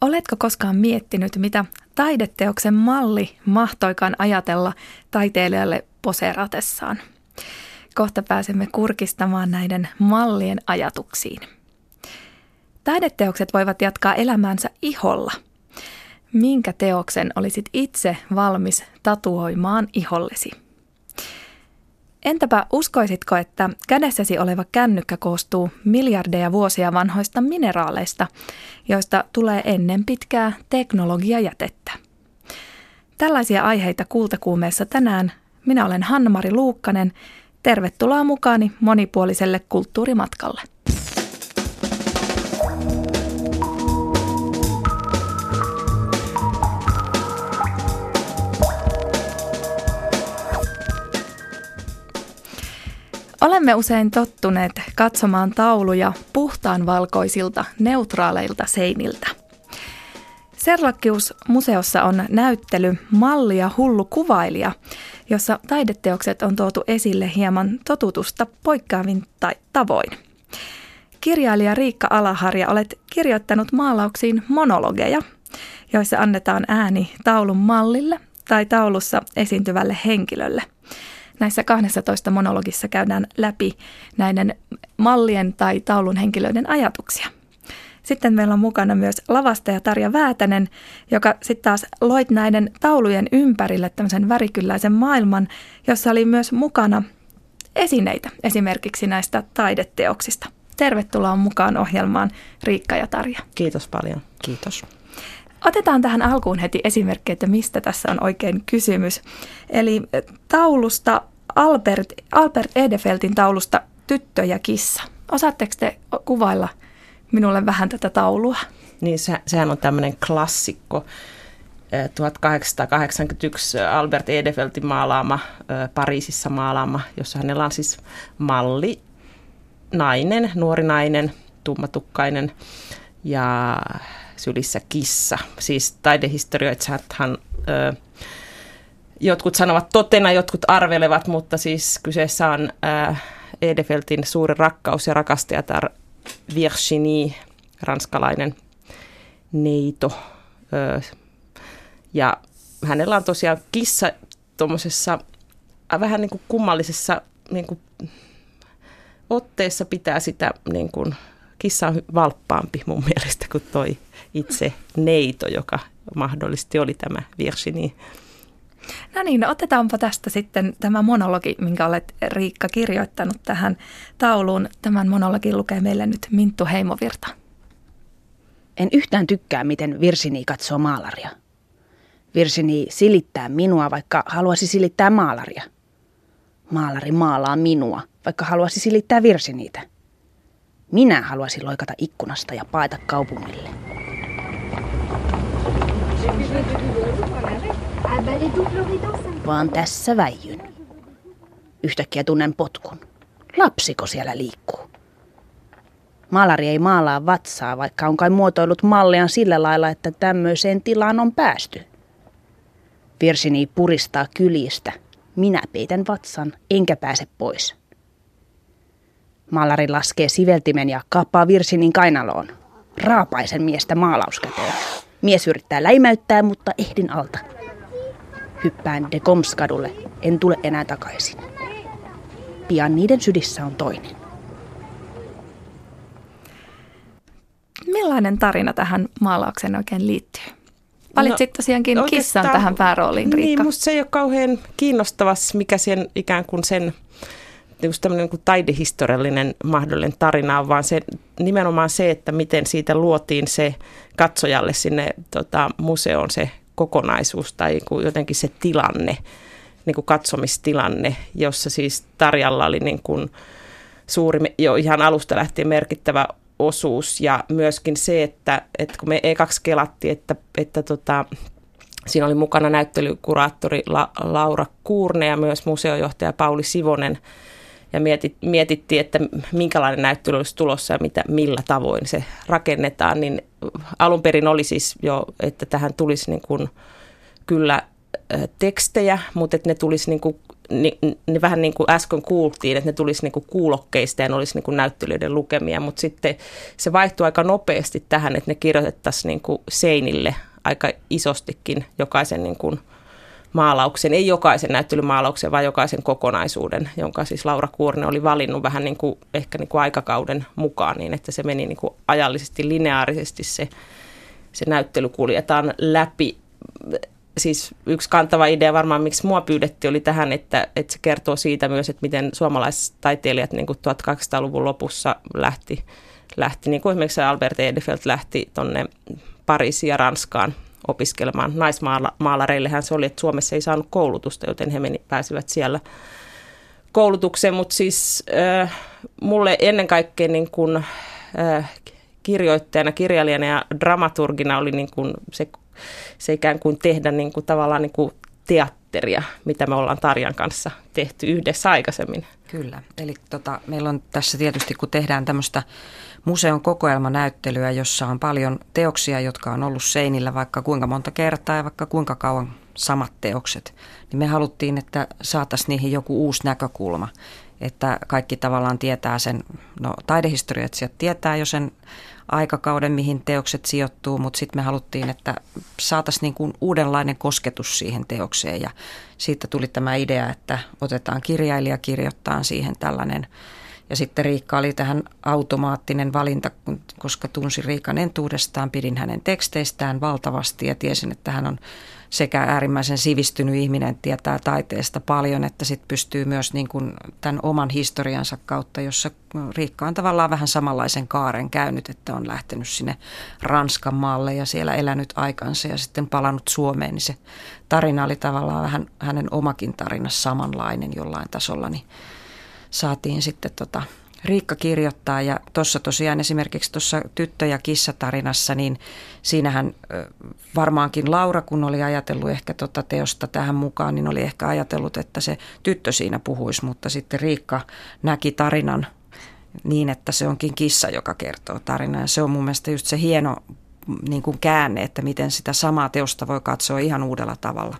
Oletko koskaan miettinyt, mitä taideteoksen malli mahtoikaan ajatella taiteilijalle poseratessaan? Kohta pääsemme kurkistamaan näiden mallien ajatuksiin. Taideteokset voivat jatkaa elämäänsä iholla. Minkä teoksen olisit itse valmis tatuoimaan ihollesi? Entäpä uskoisitko, että kädessäsi oleva kännykkä koostuu miljardeja vuosia vanhoista mineraaleista, joista tulee ennen pitkää teknologiajätettä? Tällaisia aiheita kultakuumeessa tänään. Minä olen Hanna-Mari Luukkanen. Tervetuloa mukaani monipuoliselle kulttuurimatkalle. Olemme usein tottuneet katsomaan tauluja puhtaan valkoisilta, neutraaleilta seiniltä. Serlakkius-museossa on näyttely Malli ja hullu kuvailija, jossa taideteokset on tuotu esille hieman totutusta poikkeavin tai tavoin. Kirjailija Riikka Alaharja olet kirjoittanut maalauksiin monologeja, joissa annetaan ääni taulun mallille tai taulussa esiintyvälle henkilölle – näissä 12 monologissa käydään läpi näiden mallien tai taulun henkilöiden ajatuksia. Sitten meillä on mukana myös lavastaja Tarja Väätänen, joka sitten taas loit näiden taulujen ympärille tämmöisen värikylläisen maailman, jossa oli myös mukana esineitä esimerkiksi näistä taideteoksista. Tervetuloa mukaan ohjelmaan Riikka ja Tarja. Kiitos paljon. Kiitos. Otetaan tähän alkuun heti esimerkki, että mistä tässä on oikein kysymys. Eli taulusta Albert, Albert Edefeltin taulusta Tyttö ja kissa. Osaatteko te kuvailla minulle vähän tätä taulua? Niin, se, sehän on tämmöinen klassikko. 1881 Albert Edefeltin maalaama, Pariisissa maalaama, jossa hänellä on siis malli, nainen, nuori nainen, tummatukkainen ja sylissä kissa. Siis taidehistorioitsijathan jotkut sanovat totena, jotkut arvelevat, mutta siis kyseessä on ö, Edefeltin suuri rakkaus ja rakastajatar Virginie, ranskalainen neito. Ö, ja hänellä on tosiaan kissa tuommoisessa vähän niin kuin kummallisessa niin kuin otteessa pitää sitä niin kuin, kissa on valppaampi mun mielestä kuin toi itse neito, joka mahdollisesti oli tämä Virginie. No niin, no otetaanpa tästä sitten tämä monologi, minkä olet Riikka kirjoittanut tähän tauluun. Tämän monologin lukee meille nyt Minttu Heimovirta. En yhtään tykkää, miten Virsini katsoo maalaria. Virsini silittää minua, vaikka haluaisi silittää maalaria. Maalari maalaa minua, vaikka haluaisi silittää Virsiniitä. Minä haluaisin loikata ikkunasta ja paeta kaupungille. Vaan tässä väijyn. Yhtäkkiä tunnen potkun. Lapsiko siellä liikkuu? Maalari ei maalaa vatsaa, vaikka on kai muotoillut mallia sillä lailla, että tämmöiseen tilaan on päästy. Virsini puristaa kylistä. Minä peitän vatsan, enkä pääse pois. Maalari laskee siveltimen ja kaappaa Virsinin kainaloon. Raapaisen miestä maalauskäteen. Mies yrittää läimäyttää, mutta ehdin alta. Hyppään de Komskadulle. En tule enää takaisin. Pian niiden sydissä on toinen. Millainen tarina tähän maalaukseen oikein liittyy? Valitsit no, tosiaankin kissan tähän päärooliin, Riikka. Niin, musta se ei ole kauhean kiinnostavas, mikä sen ikään kuin sen just tämmöinen niin taidehistoriallinen mahdollinen tarina on, vaan se, nimenomaan se, että miten siitä luotiin se katsojalle sinne tota, museoon se kokonaisuus tai jotenkin se tilanne, niin kuin katsomistilanne, jossa siis Tarjalla oli niin kuin suuri, jo ihan alusta lähtien merkittävä osuus. Ja myöskin se, että, että kun me ekaksi kelattiin, että, että tota, siinä oli mukana näyttelykuraattori La, Laura Kuurne ja myös museojohtaja Pauli Sivonen, ja mietit, mietittiin, että minkälainen näyttely olisi tulossa ja mitä, millä tavoin se rakennetaan, niin alun perin oli siis jo, että tähän tulisi niin kuin kyllä tekstejä, mutta että ne tulisi niin kuin niin, niin vähän niin kuin äsken kuultiin, että ne tulisi niin kuin kuulokkeista ja ne olisi niin kuin näyttelijöiden lukemia, mutta sitten se vaihtui aika nopeasti tähän, että ne kirjoitettaisiin niin kuin seinille aika isostikin jokaisen niin kuin maalauksen, ei jokaisen näyttelymaalauksen, vaan jokaisen kokonaisuuden, jonka siis Laura Kuorne oli valinnut vähän niin kuin, ehkä niin kuin aikakauden mukaan niin, että se meni niin kuin ajallisesti, lineaarisesti se, se näyttely kuljetaan läpi. Siis yksi kantava idea varmaan, miksi mua pyydettiin, oli tähän, että, että se kertoo siitä myös, että miten suomalaistaiteilijat niin kuin 1800-luvun lopussa lähti, lähti niin kuin esimerkiksi Albert Edefeld lähti tuonne Pariisiin ja Ranskaan opiskelemaan. Naismaalareillehän se oli, että Suomessa ei saanut koulutusta, joten he meni, pääsivät siellä koulutukseen, mutta siis äh, mulle ennen kaikkea niin kun, äh, kirjoittajana, kirjailijana ja dramaturgina oli niin kun se, se ikään kuin tehdä niin kuin tavallaan niin kuin teatteria, mitä me ollaan Tarjan kanssa tehty yhdessä aikaisemmin. Kyllä, eli tota, meillä on tässä tietysti, kun tehdään tämmöistä museon kokoelmanäyttelyä, jossa on paljon teoksia, jotka on ollut seinillä vaikka kuinka monta kertaa ja vaikka kuinka kauan samat teokset, niin me haluttiin, että saataisiin niihin joku uusi näkökulma. Että kaikki tavallaan tietää sen, no taidehistoriat tietää jo sen aikakauden, mihin teokset sijoittuu, mutta sitten me haluttiin, että saataisiin niin kuin uudenlainen kosketus siihen teokseen ja siitä tuli tämä idea, että otetaan kirjailija kirjoittaa siihen tällainen ja sitten Riikka oli tähän automaattinen valinta, koska tunsin Riikan entuudestaan, pidin hänen teksteistään valtavasti ja tiesin, että hän on sekä äärimmäisen sivistynyt ihminen, tietää taiteesta paljon, että sitten pystyy myös niin kuin tämän oman historiansa kautta, jossa Riikka on tavallaan vähän samanlaisen kaaren käynyt, että on lähtenyt sinne Ranskan maalle ja siellä elänyt aikansa ja sitten palannut Suomeen, niin se tarina oli tavallaan vähän hänen omakin tarina samanlainen jollain tasolla, niin saatiin sitten tota Riikka kirjoittaa ja tuossa tosiaan esimerkiksi tuossa tyttö- ja kissatarinassa, niin siinähän varmaankin Laura, kun oli ajatellut ehkä tuota teosta tähän mukaan, niin oli ehkä ajatellut, että se tyttö siinä puhuisi, mutta sitten Riikka näki tarinan niin, että se onkin kissa, joka kertoo tarinaa. Se on mun mielestä just se hieno niin kuin käänne, että miten sitä samaa teosta voi katsoa ihan uudella tavalla.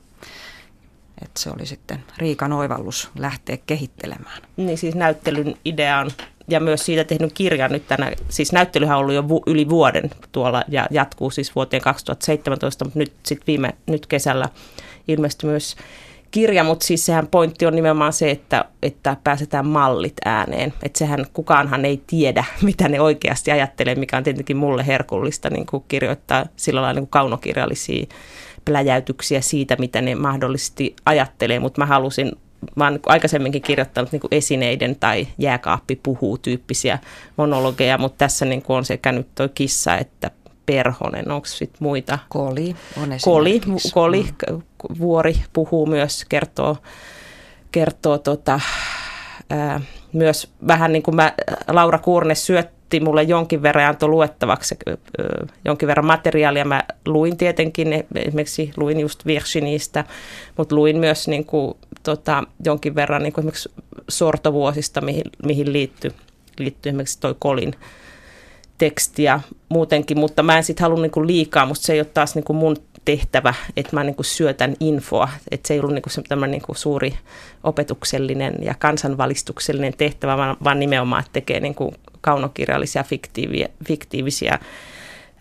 Että se oli sitten Riikan oivallus lähteä kehittelemään. Niin siis näyttelyn idea on ja myös siitä tehnyt kirjan nyt tänä, siis näyttelyhän on ollut jo vu, yli vuoden tuolla ja jatkuu siis vuoteen 2017, mutta nyt sitten viime, nyt kesällä ilmestyi myös kirja, mutta siis sehän pointti on nimenomaan se, että, että pääsetään mallit ääneen. Että sehän kukaanhan ei tiedä, mitä ne oikeasti ajattelee, mikä on tietenkin mulle herkullista niin kuin kirjoittaa sillä lailla niin kuin kaunokirjallisia pläjäytyksiä siitä, mitä ne mahdollisesti ajattelee, mutta mä halusin mä oon aikaisemminkin kirjoittanut niin esineiden tai jääkaappi puhuu tyyppisiä monologeja, mutta tässä niin kuin on sekä nyt toi kissa että perhonen, onko sitten muita? Koli on Koli, koli mm. vuori puhuu myös, kertoo, kertoo tota, ää, myös vähän niin kuin mä, Laura Kuurne syöt, otti mulle jonkin verran ja antoi luettavaksi jonkin verran materiaalia. Mä luin tietenkin, esimerkiksi luin just Virginistä, mutta luin myös niin kuin, tota, jonkin verran niin kuin esimerkiksi sortovuosista, mihin, mihin liittyy, liittyy esimerkiksi toi Kolin tekstiä muutenkin, mutta mä en sitten halua niin liikaa, mutta se ei ole taas niin kuin mun tehtävä, että mä niin kuin syötän infoa, että se ei ollut niin kuin niin kuin suuri opetuksellinen ja kansanvalistuksellinen tehtävä, vaan, vaan nimenomaan, että tekee niin kuin kaunokirjallisia fiktiivisiä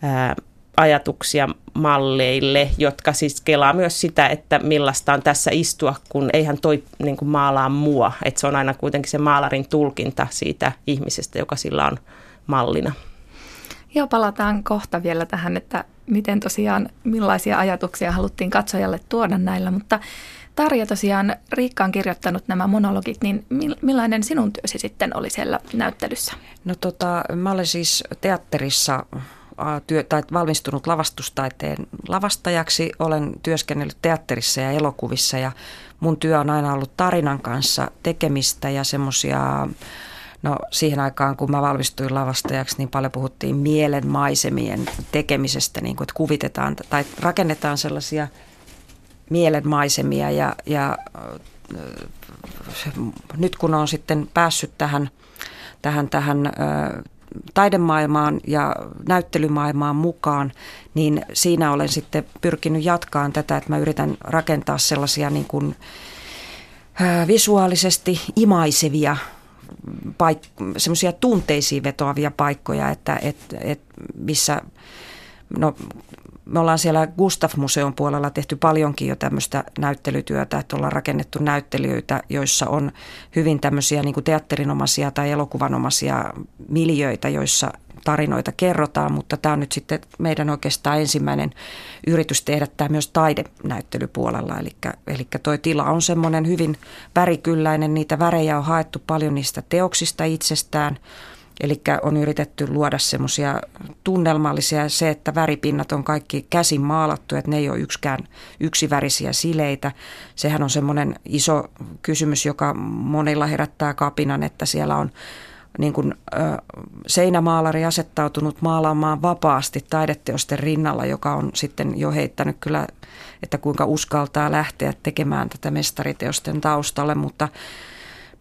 ää, ajatuksia malleille, jotka siis kelaa myös sitä, että millaista on tässä istua, kun eihän toi niin kuin maalaa mua. Että se on aina kuitenkin se maalarin tulkinta siitä ihmisestä, joka sillä on mallina. Joo, palataan kohta vielä tähän, että miten tosiaan, millaisia ajatuksia haluttiin katsojalle tuoda näillä, mutta Tarja tosiaan, Riikka on kirjoittanut nämä monologit, niin millainen sinun työsi sitten oli siellä näyttelyssä? No tota, mä olen siis teatterissa työ, tai valmistunut lavastustaiteen lavastajaksi. Olen työskennellyt teatterissa ja elokuvissa ja mun työ on aina ollut tarinan kanssa tekemistä ja semmoisia No siihen aikaan, kun mä valmistuin lavastajaksi, niin paljon puhuttiin mielen maisemien tekemisestä, niin kuin, että kuvitetaan tai rakennetaan sellaisia mielenmaisemia ja, ja nyt kun on sitten päässyt tähän, tähän, tähän taidemaailmaan ja näyttelymaailmaan mukaan, niin siinä olen sitten pyrkinyt jatkaan tätä, että mä yritän rakentaa sellaisia niin kuin visuaalisesti imaisevia paik- semmoisia tunteisiin vetoavia paikkoja, että et, et missä no, me ollaan siellä Gustaf-museon puolella tehty paljonkin jo tämmöistä näyttelytyötä, että ollaan rakennettu näyttelijöitä, joissa on hyvin tämmöisiä niin teatterinomaisia tai elokuvanomaisia miljöitä, joissa tarinoita kerrotaan, mutta tämä on nyt sitten meidän oikeastaan ensimmäinen yritys tehdä tämä myös taidenäyttelypuolella. Eli, eli toi tila on semmoinen hyvin värikylläinen, niitä värejä on haettu paljon niistä teoksista itsestään – Eli on yritetty luoda semmoisia tunnelmallisia, se, että väripinnat on kaikki käsin maalattu, että ne ei ole yksikään yksivärisiä sileitä. Sehän on semmoinen iso kysymys, joka monilla herättää kapinan, että siellä on niin kuin, ö, seinämaalari asettautunut maalaamaan vapaasti taideteosten rinnalla, joka on sitten jo heittänyt kyllä, että kuinka uskaltaa lähteä tekemään tätä mestariteosten taustalle, mutta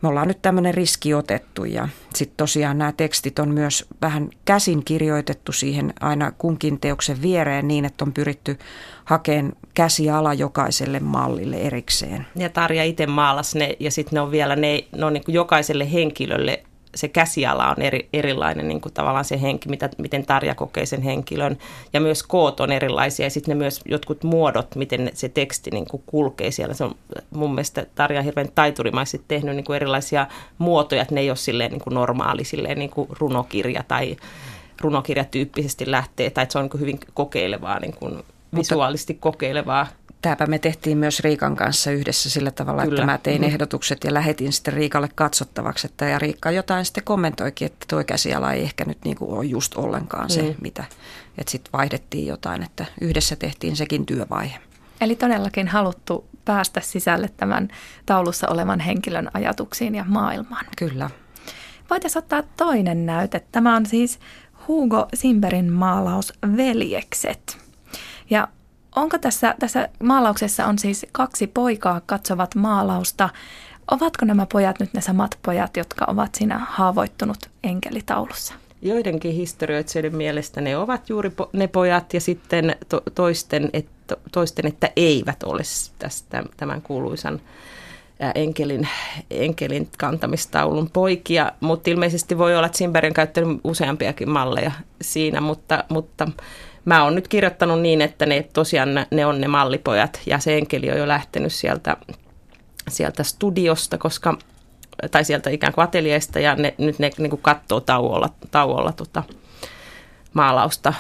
me ollaan nyt tämmöinen riski otettu ja sitten tosiaan nämä tekstit on myös vähän käsin kirjoitettu siihen aina kunkin teoksen viereen niin, että on pyritty hakemaan käsiala jokaiselle mallille erikseen. Ja Tarja itse maalasi ne ja sitten ne on vielä ne, ne on niin jokaiselle henkilölle se käsiala on eri, erilainen, niin kuin tavallaan se henki, mitä, miten Tarja kokee sen henkilön. Ja myös koot on erilaisia ja sitten ne myös jotkut muodot, miten se teksti niin kuin kulkee siellä. Se on mun mielestä Tarja hirveän taiturimaisesti tehnyt niin kuin erilaisia muotoja, että ne ei ole silleen niin kuin normaali, silleen niin kuin runokirja tai runokirjatyyppisesti lähtee, tai että se on niin kuin hyvin kokeilevaa, niin kuin visuaalisesti kokeilevaa Tämäpä me tehtiin myös Riikan kanssa yhdessä sillä tavalla, Kyllä. että mä tein mm. ehdotukset ja lähetin sitten Riikalle katsottavaksi. Että, ja Riikka jotain sitten kommentoikin, että tuo käsiala ei ehkä nyt niin kuin ole just ollenkaan se, mm. mitä. Että sitten vaihdettiin jotain, että yhdessä tehtiin sekin työvaihe. Eli todellakin haluttu päästä sisälle tämän taulussa olevan henkilön ajatuksiin ja maailmaan. Kyllä. Voitaisiin ottaa toinen näyte. Tämä on siis Hugo Simberin maalaus Veljekset. Ja onko tässä, tässä maalauksessa on siis kaksi poikaa katsovat maalausta. Ovatko nämä pojat nyt ne samat pojat, jotka ovat siinä haavoittunut enkelitaulussa? Joidenkin historioitsijoiden mielestä ne ovat juuri ne pojat ja sitten to, toisten, että, toisten, että eivät ole tästä, tämän kuuluisan enkelin, enkelin kantamistaulun poikia, mutta ilmeisesti voi olla, että Simberg on käyttänyt useampiakin malleja siinä, mutta, mutta mä oon nyt kirjoittanut niin, että ne tosiaan ne on ne mallipojat ja se enkeli on jo lähtenyt sieltä, sieltä studiosta, koska tai sieltä ikään kuin ateljeesta ja ne, nyt ne niin kuin katsoo tauolla, tauolla tota maalausta,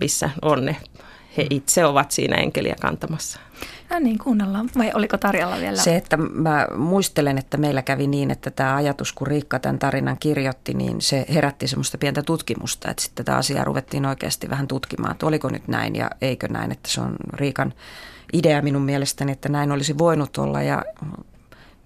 missä on ne. He itse ovat siinä enkeliä kantamassa. No niin, kuunnellaan. Vai oliko Tarjalla vielä? Se, että mä muistelen, että meillä kävi niin, että tämä ajatus, kun Riikka tämän tarinan kirjoitti, niin se herätti semmoista pientä tutkimusta, että sitten tätä asiaa ruvettiin oikeasti vähän tutkimaan, että oliko nyt näin ja eikö näin, että se on Riikan idea minun mielestäni, että näin olisi voinut olla ja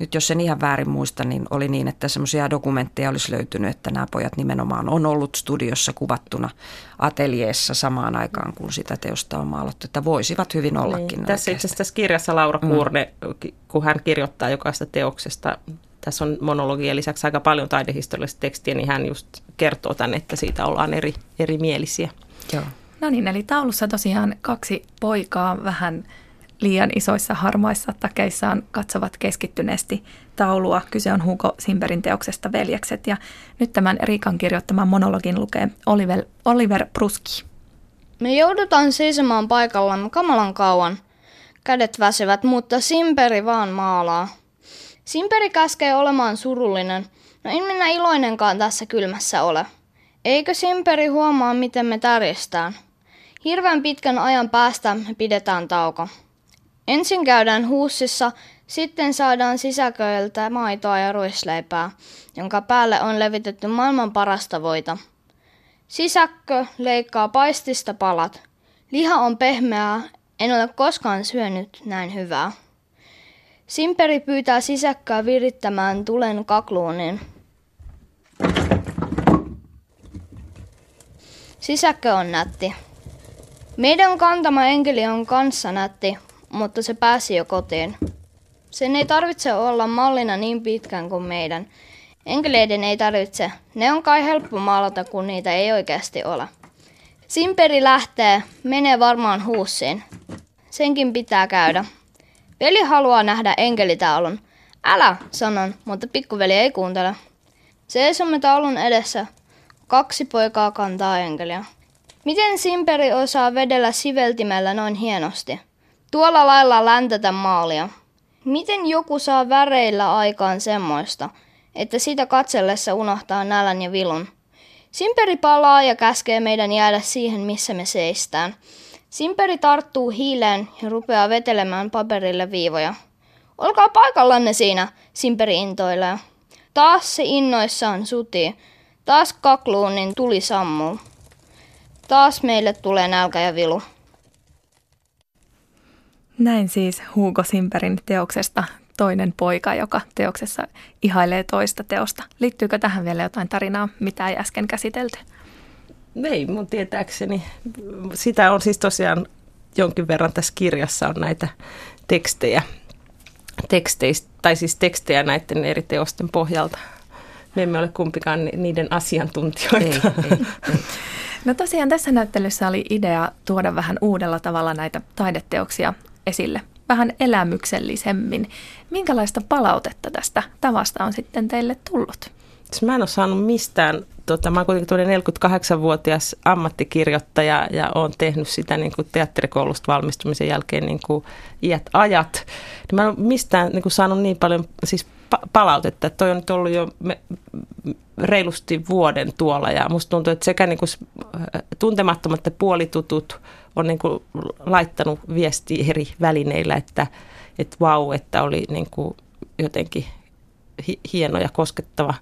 nyt jos en ihan väärin muista, niin oli niin, että semmoisia dokumentteja olisi löytynyt, että nämä pojat nimenomaan on ollut studiossa kuvattuna ateljeessa samaan aikaan, kun sitä teosta on maalattu, että voisivat hyvin niin, ollakin. Niin. Tässä itse asiassa tässä kirjassa Laura mm. Kuurne, mm. kun hän kirjoittaa jokaista teoksesta, tässä on monologien lisäksi aika paljon taidehistoriallista tekstiä, niin hän just kertoo tänne, että siitä ollaan eri, erimielisiä. Joo. No niin, eli taulussa tosiaan kaksi poikaa vähän liian isoissa harmaissa takeissaan katsovat keskittyneesti taulua. Kyse on Hugo Simberin teoksesta Veljekset ja nyt tämän Riikan kirjoittaman monologin lukee Oliver, Oliver Pruski. Me joudutaan seisomaan paikallamme kamalan kauan. Kädet väsevät, mutta Simperi vaan maalaa. Simperi käskee olemaan surullinen. No en minä iloinenkaan tässä kylmässä ole. Eikö Simperi huomaa, miten me tärjestään? Hirveän pitkän ajan päästä me pidetään tauko. Ensin käydään huussissa, sitten saadaan sisäköiltä maitoa ja ruisleipää, jonka päälle on levitetty maailman parasta voita. Sisäkkö leikkaa paistista palat. Liha on pehmeää, en ole koskaan syönyt näin hyvää. Simperi pyytää sisäkköä virittämään tulen kakluunin. Sisäkkö on nätti. Meidän kantama enkeli on kanssa nätti, mutta se pääsi jo kotiin. Sen ei tarvitse olla mallina niin pitkään kuin meidän. Enkeleiden ei tarvitse. Ne on kai helppo maalata, kun niitä ei oikeasti ole. Simperi lähtee, menee varmaan huussiin. Senkin pitää käydä. Veli haluaa nähdä enkelitaulun. Älä, sanon, mutta pikkuveli ei kuuntele. Seisomme taulun edessä. Kaksi poikaa kantaa enkeliä. Miten Simperi osaa vedellä siveltimellä noin hienosti? Tuolla lailla läntätä maalia. Miten joku saa väreillä aikaan semmoista, että sitä katsellessa unohtaa nälän ja vilun? Simperi palaa ja käskee meidän jäädä siihen, missä me seistään. Simperi tarttuu hiileen ja rupeaa vetelemään paperille viivoja. Olkaa paikallanne siinä, Simperi intoilee. Taas se innoissaan sutii. Taas kakluunin tuli sammuu. Taas meille tulee nälkä ja vilu. Näin siis Hugo Simperin teoksesta toinen poika, joka teoksessa ihailee toista teosta. Liittyykö tähän vielä jotain tarinaa, mitä ei äsken käsitelty? Ei mun tietääkseni. Sitä on siis tosiaan jonkin verran tässä kirjassa on näitä tekstejä, teksteistä, tai siis tekstejä näiden eri teosten pohjalta. Me emme ole kumpikaan niiden asiantuntijoita. Ei, ei, ei. No tosiaan tässä näyttelyssä oli idea tuoda vähän uudella tavalla näitä taideteoksia esille, vähän elämyksellisemmin. Minkälaista palautetta tästä tavasta on sitten teille tullut? Siis mä en ole saanut mistään, tota, mä olen kuitenkin 48-vuotias ammattikirjoittaja ja olen tehnyt sitä niin kuin teatterikoulusta valmistumisen jälkeen niin kuin iät ajat. Niin mä en ole mistään niin kuin saanut niin paljon siis palautetta, että toi on nyt ollut jo me, reilusti vuoden tuolla ja musta tuntuu, että sekä niin kuin tuntemattomat että puolitutut on niin kuin laittanut viesti eri välineillä, että, että vau, että oli niin kuin jotenkin hieno ja koskettava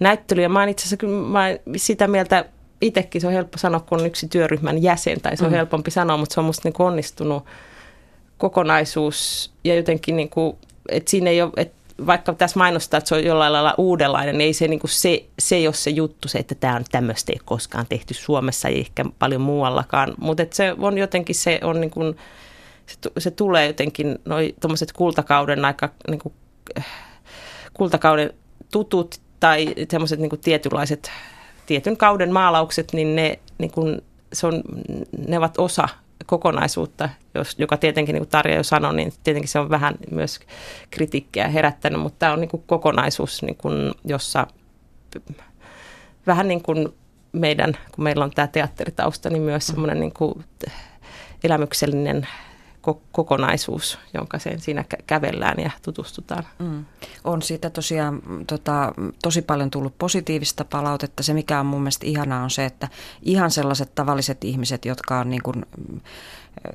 näyttely. Ja mä oon itse asiassa mä sitä mieltä itsekin, se on helppo sanoa, kun on yksi työryhmän jäsen, tai se on mm. helpompi sanoa, mutta se on musta niin kuin onnistunut kokonaisuus ja jotenkin, niin kuin, että siinä ei ole, että vaikka tässä mainostaa, että se on jollain lailla uudenlainen, niin ei se, niin kuin se, se ei ole se juttu, se, että tämä on tämmöistä ei koskaan tehty Suomessa, ei ehkä paljon muuallakaan, mutta se on jotenkin, se on niin kuin, se, se tulee jotenkin, noin tuommoiset kultakauden aika, niin kuin, kultakauden tutut tai semmoiset niin tietynlaiset, tietyn kauden maalaukset, niin ne, niin kuin, se on, ne ovat osa kokonaisuutta, jos, joka tietenkin, niin kuin Tarja jo sanoi, niin tietenkin se on vähän myös kritiikkiä herättänyt, mutta tämä on niin kuin kokonaisuus, niin kuin, jossa vähän niin kuin meidän, kun meillä on tämä teatteritausta, niin myös semmoinen niin kuin elämyksellinen kokonaisuus, jonka sen siinä kävellään ja tutustutaan. Mm. On siitä tosiaan tota, tosi paljon tullut positiivista palautetta. Se, mikä on mun mielestä ihanaa, on se, että ihan sellaiset tavalliset ihmiset, jotka on niin kuin,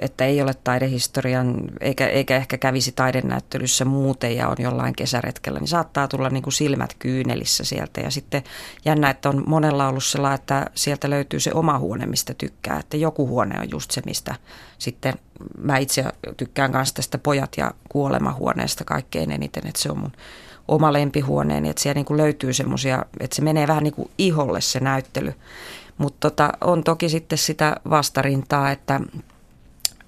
että ei ole taidehistorian, eikä, eikä ehkä kävisi taidenäyttelyssä muuten ja on jollain kesäretkellä, niin saattaa tulla niin kuin silmät kyynelissä sieltä. Ja sitten jännä, että on monella ollut sellainen, että sieltä löytyy se oma huone, mistä tykkää. Että joku huone on just se, mistä sitten mä itse tykkään myös tästä pojat- ja kuolemahuoneesta kaikkein eniten, että se on mun oma lempihuoneeni, että siellä niin kuin löytyy semmoisia, että se menee vähän niin kuin iholle se näyttely. Mutta tota, on toki sitten sitä vastarintaa, että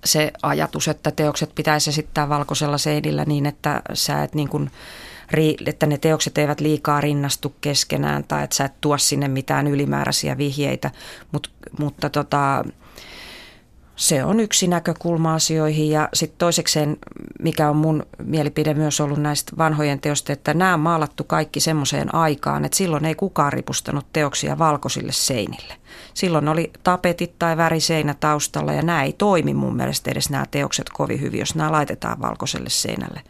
se ajatus, että teokset pitäisi esittää valkoisella seinillä niin, että sä et niin kuin, että ne teokset eivät liikaa rinnastu keskenään tai että sä et tuo sinne mitään ylimääräisiä vihjeitä, Mut, mutta tota, se on yksi näkökulma asioihin ja sitten toisekseen, mikä on mun mielipide myös ollut näistä vanhojen teosta, että nämä on maalattu kaikki semmoiseen aikaan, että silloin ei kukaan ripustanut teoksia valkoisille seinille. Silloin oli tapetit tai väriseinä taustalla ja nämä ei toimi mun mielestä edes nämä teokset kovin hyvin, jos nämä laitetaan valkoiselle seinälle.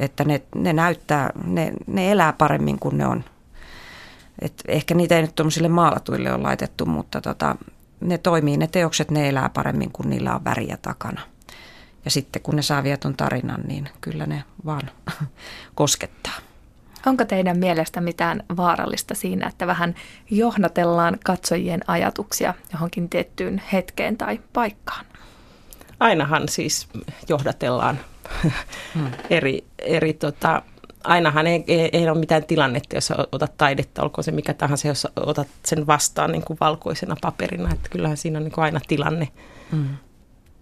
Että ne, ne näyttää, ne, ne elää paremmin kuin ne on. Et ehkä niitä ei nyt tuommoisille maalatuille ole laitettu, mutta tota, ne toimii, ne teokset, ne elää paremmin, kun niillä on väriä takana. Ja sitten kun ne saa vieton tarinan, niin kyllä ne vaan koskettaa. Onko teidän mielestä mitään vaarallista siinä, että vähän johnatellaan katsojien ajatuksia johonkin tiettyyn hetkeen tai paikkaan? Ainahan siis johdatellaan hmm. eri, eri tota, ainahan ei, ei, ei ole mitään tilannetta, jos otat taidetta, olkoon se mikä tahansa, jos otat sen vastaan niin kuin valkoisena paperina. Että kyllähän siinä on niin kuin aina tilanne mm.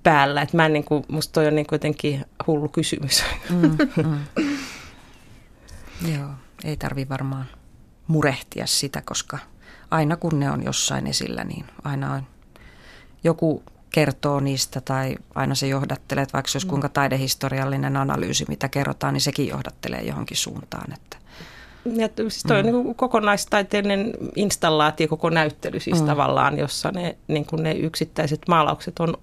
päällä. Että mä en, niin kuin, musta toi on niin kuin jotenkin hullu kysymys. Mm, mm. Joo, ei tarvi varmaan murehtia sitä, koska aina kun ne on jossain esillä, niin aina on joku kertoo niistä tai aina se johdattelee, että vaikka se olisi mm. kuinka taidehistoriallinen analyysi, mitä kerrotaan, niin sekin johdattelee johonkin suuntaan. Että. Ja, siis toi mm. on niin kokonaistaiteellinen installaatio, koko näyttely siis mm. tavallaan, jossa ne, niin kuin ne yksittäiset maalaukset on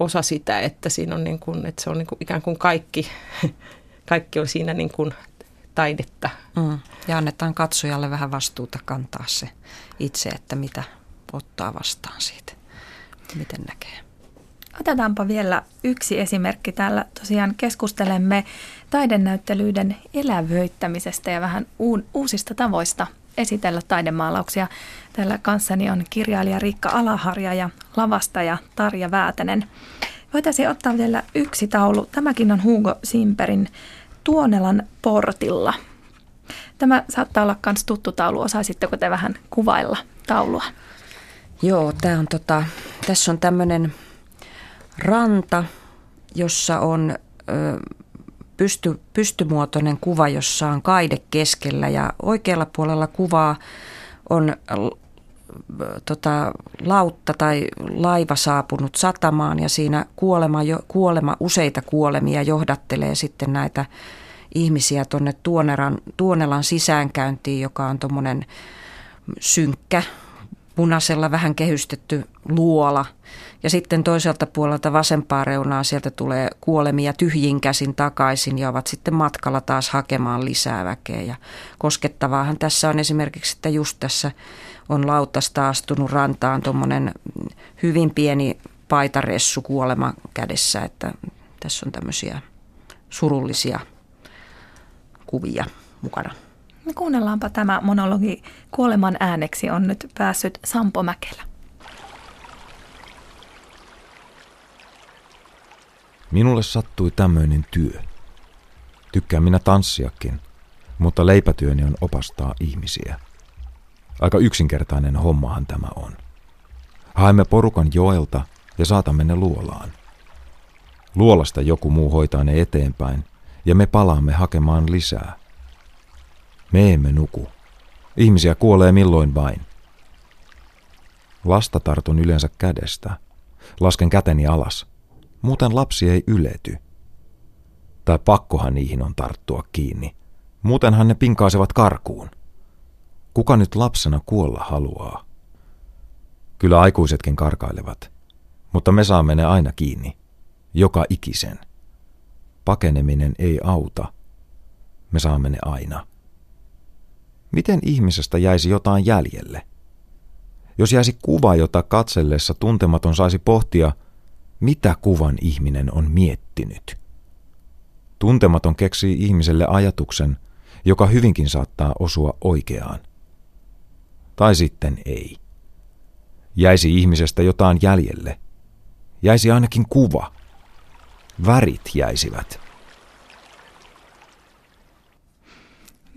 osa sitä, että, siinä on niin kuin, että se on niin kuin ikään kuin kaikki, kaikki on siinä niin kuin taidetta. Mm. Ja annetaan katsojalle vähän vastuuta kantaa se itse, että mitä ottaa vastaan siitä, miten näkee. Otetaanpa vielä yksi esimerkki. Täällä tosiaan keskustelemme taidenäyttelyiden elävöittämisestä ja vähän uusista tavoista esitellä taidemaalauksia. Täällä kanssani on kirjailija Riikka Alaharja ja lavastaja Tarja Väätänen. Voitaisiin ottaa vielä yksi taulu. Tämäkin on Hugo Simperin Tuonelan portilla. Tämä saattaa olla myös tuttu taulu. Osaisitteko te vähän kuvailla taulua? Joo, tää on tota, tässä on tämmöinen ranta, jossa on ö, pysty, pystymuotoinen kuva, jossa on kaide keskellä ja oikealla puolella kuvaa on tota, lautta tai laiva saapunut satamaan ja siinä kuolema, jo, kuolema, useita kuolemia johdattelee sitten näitä ihmisiä tuonne Tuonelan, Tuonelan sisäänkäyntiin, joka on tuommoinen synkkä, punaisella vähän kehystetty luola. Ja sitten toiselta puolelta vasempaa reunaa sieltä tulee kuolemia tyhjin käsin takaisin ja ovat sitten matkalla taas hakemaan lisää väkeä. Ja koskettavaahan tässä on esimerkiksi, että just tässä on lautasta astunut rantaan tuommoinen hyvin pieni paitaressu kuolema kädessä, että tässä on tämmöisiä surullisia kuvia mukana. No kuunnellaanpa tämä monologi. Kuoleman ääneksi on nyt päässyt Sampo Mäkelä. Minulle sattui tämmöinen työ. Tykkään minä tanssiakin, mutta leipätyöni on opastaa ihmisiä. Aika yksinkertainen hommahan tämä on. Haemme porukan joelta ja saatamme ne luolaan. Luolasta joku muu hoitaa ne eteenpäin ja me palaamme hakemaan lisää. Me emme nuku. Ihmisiä kuolee milloin vain. Lasta tartun yleensä kädestä. Lasken käteni alas. Muuten lapsi ei ylety. Tai pakkohan niihin on tarttua kiinni. Muutenhan ne pinkaisevat karkuun. Kuka nyt lapsena kuolla haluaa? Kyllä aikuisetkin karkailevat, mutta me saamme ne aina kiinni, joka ikisen. Pakeneminen ei auta, me saamme ne aina. Miten ihmisestä jäisi jotain jäljelle? Jos jäisi kuva, jota katsellessa tuntematon saisi pohtia, mitä kuvan ihminen on miettinyt. Tuntematon keksii ihmiselle ajatuksen, joka hyvinkin saattaa osua oikeaan tai sitten ei. Jäisi ihmisestä jotain jäljelle. Jäisi ainakin kuva. Värit jäisivät.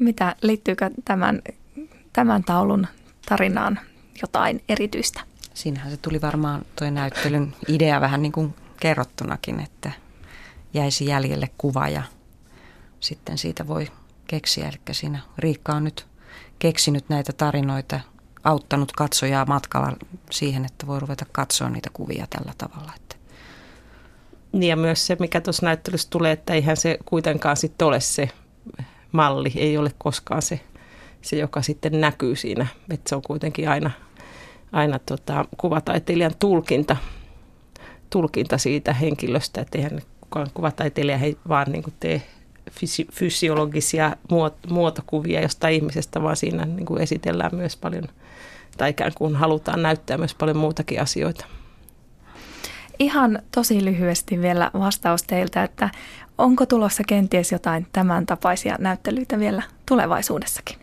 Mitä liittyykö tämän, tämän taulun tarinaan jotain erityistä? Siinähän se tuli varmaan tuo näyttelyn idea vähän niin kuin kerrottunakin, että jäisi jäljelle kuva ja sitten siitä voi keksiä. Eli siinä Riikka on nyt keksinyt näitä tarinoita auttanut katsojaa matkalla siihen, että voi ruveta katsoa niitä kuvia tällä tavalla. Että. Niin ja myös se, mikä tuossa näyttelyssä tulee, että eihän se kuitenkaan sitten ole se malli, ei ole koskaan se, se joka sitten näkyy siinä. Että se on kuitenkin aina, aina tota, kuvataiteilijan tulkinta, tulkinta siitä henkilöstä, että eihän kukaan kuvataiteilija he vaan niin kuin tee fysi- fysiologisia muotokuvia jostain ihmisestä, vaan siinä niin kuin esitellään myös paljon – tai ikään kuin halutaan näyttää myös paljon muutakin asioita. Ihan tosi lyhyesti vielä vastaus teiltä, että onko tulossa kenties jotain tämän tapaisia näyttelyitä vielä tulevaisuudessakin?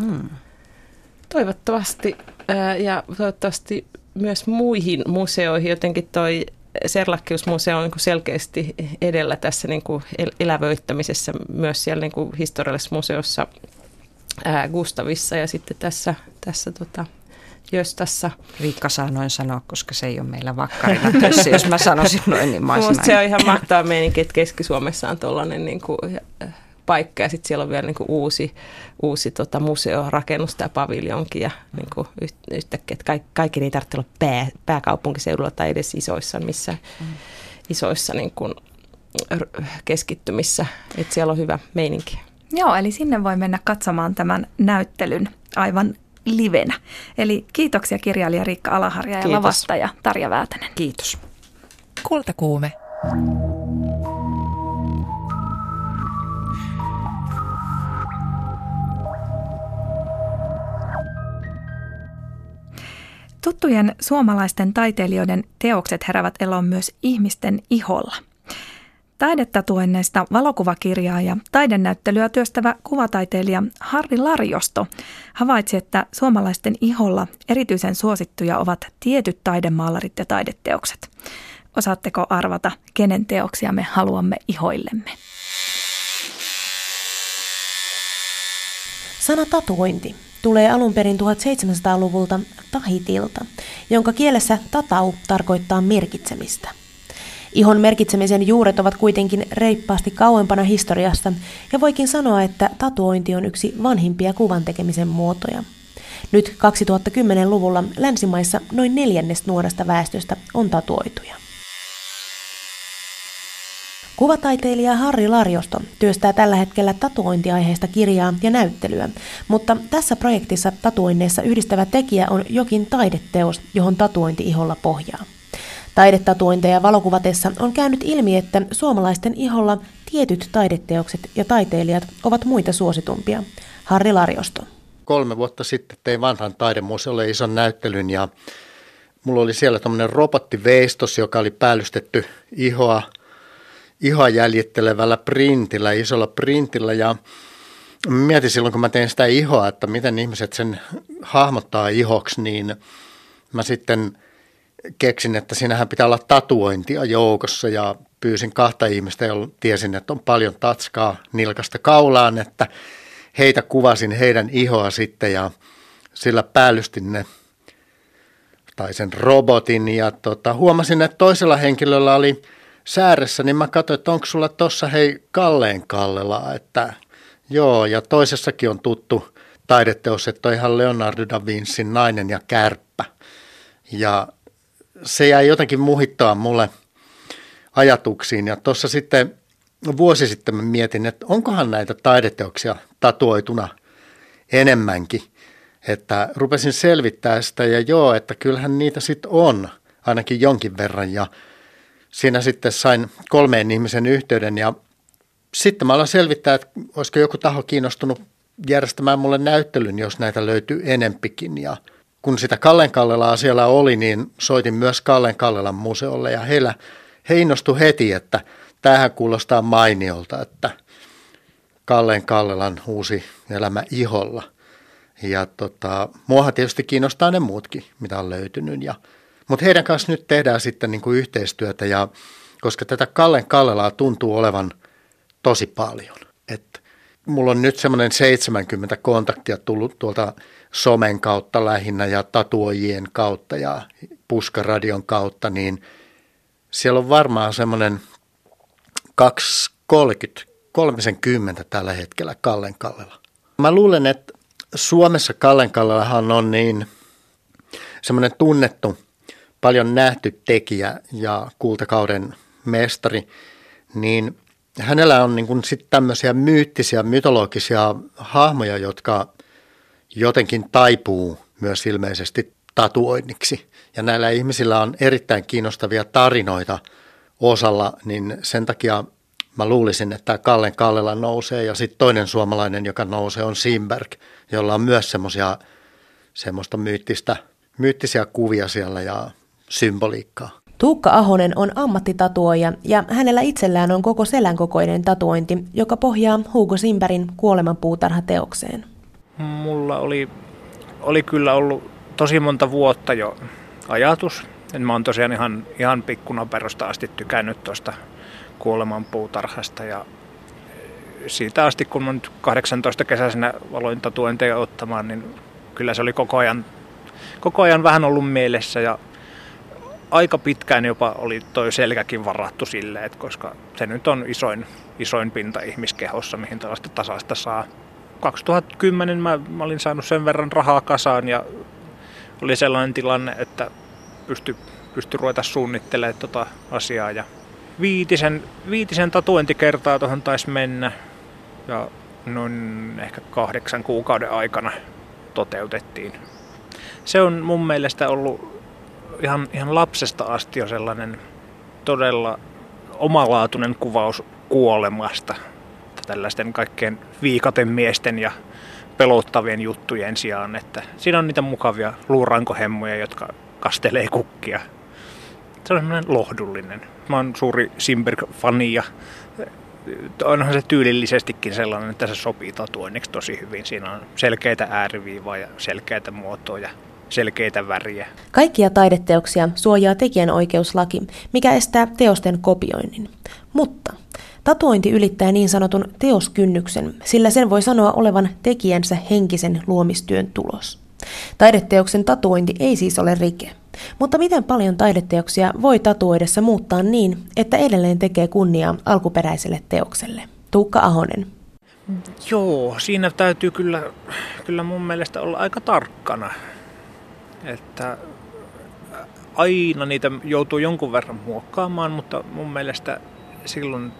Hmm. Toivottavasti ja toivottavasti myös muihin museoihin. Jotenkin toi Serlakkiusmuseo on niin selkeästi edellä tässä niin kuin elävöittämisessä myös siellä niin kuin historiallisessa museossa Gustavissa ja sitten tässä, tässä tota, Jöstässä. Riikka saa noin sanoa, koska se ei ole meillä vakkarina töissä. Jos mä sanoisin noin, niin mä se on ihan mahtava meininki, että Keski-Suomessa on tuollainen niin kuin, paikka ja sitten siellä on vielä niin kuin uusi, uusi tota, museorakennus tämä paviljonki ja niin kuin yhtäkkiä, että kaikki, kaikki ei tarvitse olla pää, pääkaupunkiseudulla tai edes isoissa, missä mm. isoissa niin kuin keskittymissä, että siellä on hyvä meininki. Joo, eli sinne voi mennä katsomaan tämän näyttelyn aivan livenä. Eli kiitoksia kirjailija Riikka Alaharja ja Kiitos. lavastaja Tarja Väätänen. Kiitos. Kultakuume. Tuttujen suomalaisten taiteilijoiden teokset herävät eloon myös ihmisten iholla. Taidetatuenneista valokuvakirjaa ja taidenäyttelyä työstävä kuvataiteilija Harri Larjosto havaitsi, että suomalaisten iholla erityisen suosittuja ovat tietyt taidemaalarit ja taideteokset. Osaatteko arvata, kenen teoksia me haluamme ihoillemme? Sana tatuointi tulee alun perin 1700-luvulta tahitilta, jonka kielessä tatau tarkoittaa merkitsemistä. Ihon merkitsemisen juuret ovat kuitenkin reippaasti kauempana historiasta, ja voikin sanoa, että tatuointi on yksi vanhimpia kuvan tekemisen muotoja. Nyt 2010-luvulla länsimaissa noin neljännes nuoresta väestöstä on tatuoituja. Kuvataiteilija Harri Larjosto työstää tällä hetkellä tatuointiaiheesta kirjaa ja näyttelyä, mutta tässä projektissa tatuoinneissa yhdistävä tekijä on jokin taideteos, johon tatuointi iholla pohjaa. Taidetatuointeja valokuvatessa on käynyt ilmi, että suomalaisten iholla tietyt taideteokset ja taiteilijat ovat muita suositumpia. Harri Larjosto. Kolme vuotta sitten tein vanhan taidemuseolle ison näyttelyn ja mulla oli siellä tämmöinen robottiveistos, joka oli päällystetty ihoa, ihoa jäljittelevällä printillä, isolla printillä ja mietin silloin, kun mä tein sitä ihoa, että miten ihmiset sen hahmottaa ihoksi, niin mä sitten – keksin, että siinähän pitää olla tatuointia joukossa ja pyysin kahta ihmistä, joilla tiesin, että on paljon tatskaa nilkasta kaulaan, että heitä kuvasin heidän ihoa sitten ja sillä päällystin ne tai sen robotin ja tota, huomasin, että toisella henkilöllä oli sääressä, niin mä katsoin, että onko sulla tuossa hei Kalleen Kallela, että joo ja toisessakin on tuttu taideteos, että on ihan Leonardo da Vincin nainen ja kärppä. Ja se jäi jotenkin muhittaa mulle ajatuksiin. Ja tuossa sitten vuosi sitten mä mietin, että onkohan näitä taideteoksia tatuoituna enemmänkin. Että rupesin selvittää sitä ja joo, että kyllähän niitä sitten on ainakin jonkin verran. Ja siinä sitten sain kolmeen ihmisen yhteyden ja sitten mä aloin selvittää, että olisiko joku taho kiinnostunut järjestämään mulle näyttelyn, jos näitä löytyy enempikin. Ja kun sitä Kallen Kallelaa siellä oli, niin soitin myös Kallen Kallelan museolle ja heillä, he innostu heti, että tämähän kuulostaa mainiolta, että Kallen Kallelan uusi elämä iholla. Ja tota, muahan tietysti kiinnostaa ne muutkin, mitä on löytynyt. Ja, mutta heidän kanssa nyt tehdään sitten niin kuin yhteistyötä, ja, koska tätä Kallen Kallelaa tuntuu olevan tosi paljon. Et mulla on nyt semmoinen 70 kontaktia tullut tuolta somen kautta lähinnä ja tatuojien kautta ja puskaradion kautta, niin siellä on varmaan semmoinen 230, 30 tällä hetkellä Kallen Kallella. Mä luulen, että Suomessa Kallen Kallellahan on niin semmoinen tunnettu, paljon nähty tekijä ja kultakauden mestari, niin hänellä on niin kuin sit tämmöisiä myyttisiä, mytologisia hahmoja, jotka jotenkin taipuu myös ilmeisesti tatuoinniksi. Ja näillä ihmisillä on erittäin kiinnostavia tarinoita osalla, niin sen takia mä luulisin, että Kallen Kallela nousee ja sitten toinen suomalainen, joka nousee, on Simberg, jolla on myös semmoisia semmoista myyttistä, myyttisiä kuvia siellä ja symboliikkaa. Tuukka Ahonen on ammattitatuoija ja hänellä itsellään on koko selän kokoinen tatuointi, joka pohjaa Hugo Simberin kuolemanpuutarhateokseen. Mulla oli, oli kyllä ollut tosi monta vuotta jo ajatus. Et mä oon tosiaan ihan, ihan pikkunaperosta asti tykännyt tuosta kuolemanpuutarhasta ja siitä asti, kun mä nyt 18 kesäisenä aloin tatuointeja ottamaan, niin kyllä se oli koko ajan, koko ajan vähän ollut mielessä ja aika pitkään jopa oli toi selkäkin varattu silleen, että koska se nyt on isoin, isoin pinta ihmiskehossa, mihin tällaista tasasta saa. 2010 mä, mä olin saanut sen verran rahaa kasaan ja oli sellainen tilanne, että pysty, pysty ruveta suunnittelemaan tota asiaa. Ja viitisen, viitisen tatuointikertaa tuohon taisi mennä ja noin ehkä kahdeksan kuukauden aikana toteutettiin. Se on mun mielestä ollut ihan, ihan lapsesta asti jo sellainen todella omalaatuinen kuvaus kuolemasta. Tällaisten kaikkien viikaten miesten ja pelottavien juttujen sijaan, että siinä on niitä mukavia luurankohemmoja, jotka kastelee kukkia. Se on semmoinen lohdullinen. Mä oon suuri Simberg-fani ja onhan se tyylillisestikin sellainen, että se sopii tatuoinniksi tosi hyvin. Siinä on selkeitä ääriviivaa ja selkeitä muotoja selkeitä väriä. Kaikkia taideteoksia suojaa tekijänoikeuslaki, mikä estää teosten kopioinnin. Mutta tatuointi ylittää niin sanotun teoskynnyksen, sillä sen voi sanoa olevan tekijänsä henkisen luomistyön tulos. Taideteoksen tatuointi ei siis ole rike. Mutta miten paljon taideteoksia voi tatuoidessa muuttaa niin, että edelleen tekee kunniaa alkuperäiselle teokselle? Tuukka Ahonen. Joo, siinä täytyy kyllä, kyllä mun mielestä olla aika tarkkana. Että aina niitä joutuu jonkun verran muokkaamaan, mutta mun mielestä silloin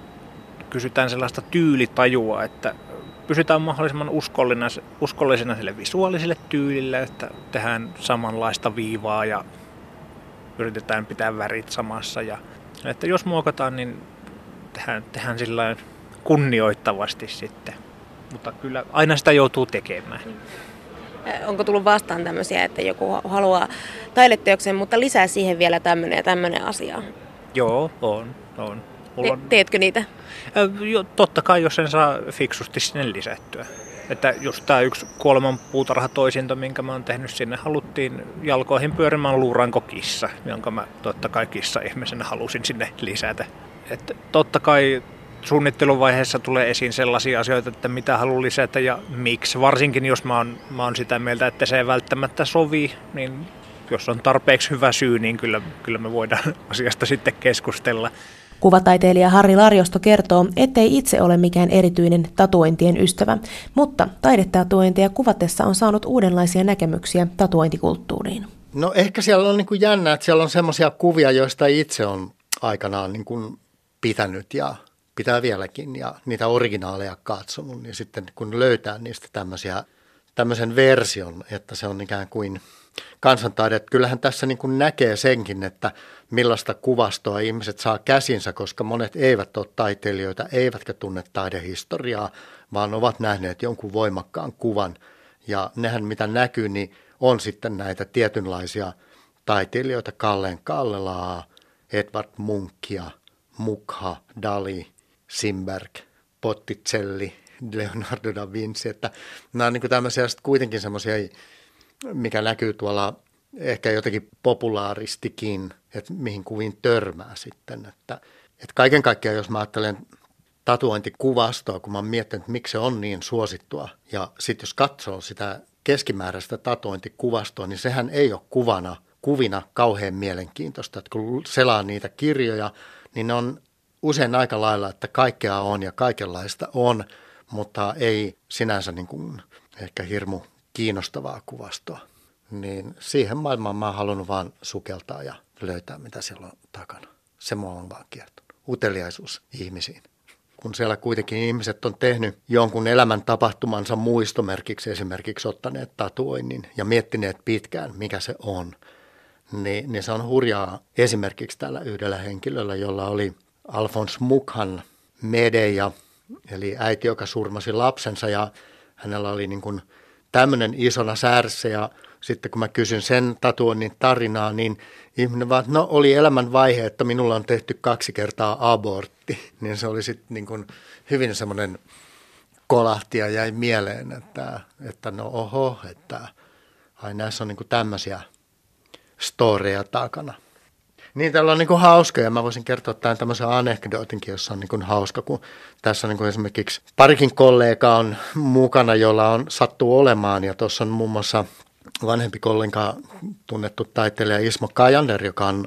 kysytään sellaista tyylitajua, että pysytään mahdollisimman uskollisena, uskollisena sille visuaaliselle tyylille, että tehdään samanlaista viivaa ja yritetään pitää värit samassa. Ja, että jos muokataan, niin tehdään, tehdään sillä kunnioittavasti sitten. Mutta kyllä aina sitä joutuu tekemään. Onko tullut vastaan tämmöisiä, että joku haluaa taideteoksen, mutta lisää siihen vielä tämmöinen ja tämmöinen asia? Joo, on. on. Te- on... Teetkö niitä? Jo, totta kai, jos sen saa fiksusti sinne lisättyä. Että just tämä yksi kuoleman puutarhatoisinto, minkä mä oon tehnyt sinne, haluttiin jalkoihin pyörimään luurankokissa, jonka mä totta kai kissa ihmisenä halusin sinne lisätä. Että totta kai suunnitteluvaiheessa tulee esiin sellaisia asioita, että mitä haluan lisätä ja miksi. Varsinkin jos mä oon, mä oon sitä mieltä, että se ei välttämättä sovi, niin jos on tarpeeksi hyvä syy, niin kyllä, kyllä me voidaan asiasta sitten keskustella. Kuvataiteilija Harri Larjosto kertoo, ettei itse ole mikään erityinen tatuointien ystävä, mutta taidetatuointeja kuvatessa on saanut uudenlaisia näkemyksiä tatuointikulttuuriin. No ehkä siellä on niin kuin jännä, että siellä on semmoisia kuvia, joista itse on aikanaan niin kuin pitänyt ja pitää vieläkin ja niitä originaaleja katsonut, niin sitten kun löytää niistä tämmöisiä, tämmöisen version, että se on ikään kuin kansantaide, että kyllähän tässä niin kuin näkee senkin, että millaista kuvastoa ihmiset saa käsinsä, koska monet eivät ole taiteilijoita, eivätkä tunne taidehistoriaa, vaan ovat nähneet jonkun voimakkaan kuvan. Ja nehän mitä näkyy, niin on sitten näitä tietynlaisia taiteilijoita, Kallen Kallelaa, Edward Munkia, Mukha, Dali, Simberg, Botticelli, Leonardo da Vinci, että nämä on niin tämmöisiä kuitenkin semmoisia, mikä näkyy tuolla ehkä jotenkin populaaristikin, että mihin kuviin törmää sitten. Että, että kaiken kaikkiaan, jos mä ajattelen tatuointikuvastoa, kun mä oon miettinyt, että miksi se on niin suosittua, ja sitten jos katsoo sitä keskimääräistä tatuointikuvastoa, niin sehän ei ole kuvana, kuvina kauhean mielenkiintoista. Että kun selaa niitä kirjoja, niin ne on usein aika lailla, että kaikkea on ja kaikenlaista on, mutta ei sinänsä niin kuin ehkä hirmu kiinnostavaa kuvastoa. Niin siihen maailmaan mä oon halunnut vaan sukeltaa ja löytää, mitä siellä on takana. Se mua on vaan kiertunut. Uteliaisuus ihmisiin. Kun siellä kuitenkin ihmiset on tehnyt jonkun elämän tapahtumansa muistomerkiksi, esimerkiksi ottaneet tatuoinnin ja miettineet pitkään, mikä se on, niin, niin se on hurjaa esimerkiksi tällä yhdellä henkilöllä, jolla oli – Alfons Mukhan Medeja, eli äiti, joka surmasi lapsensa ja hänellä oli niin kuin tämmöinen isona särse ja sitten kun mä kysyn sen tatuoinnin tarinaa, niin ihminen vaan, no oli elämän vaihe, että minulla on tehty kaksi kertaa abortti. Niin se oli sitten niin kuin hyvin semmoinen kolahti ja jäi mieleen, että, että no oho, että ai näissä on niin kuin tämmöisiä storeja takana. Niin, täällä on niin kuin hauska ja mä voisin kertoa tämän tämmöisen anekdootinkin, jossa on niin kuin hauska, kun tässä on niin kuin esimerkiksi parikin kollega on mukana, jolla on sattuu olemaan. Ja tuossa on muun muassa vanhempi kollega, tunnettu taiteilija Ismo Kajander, joka on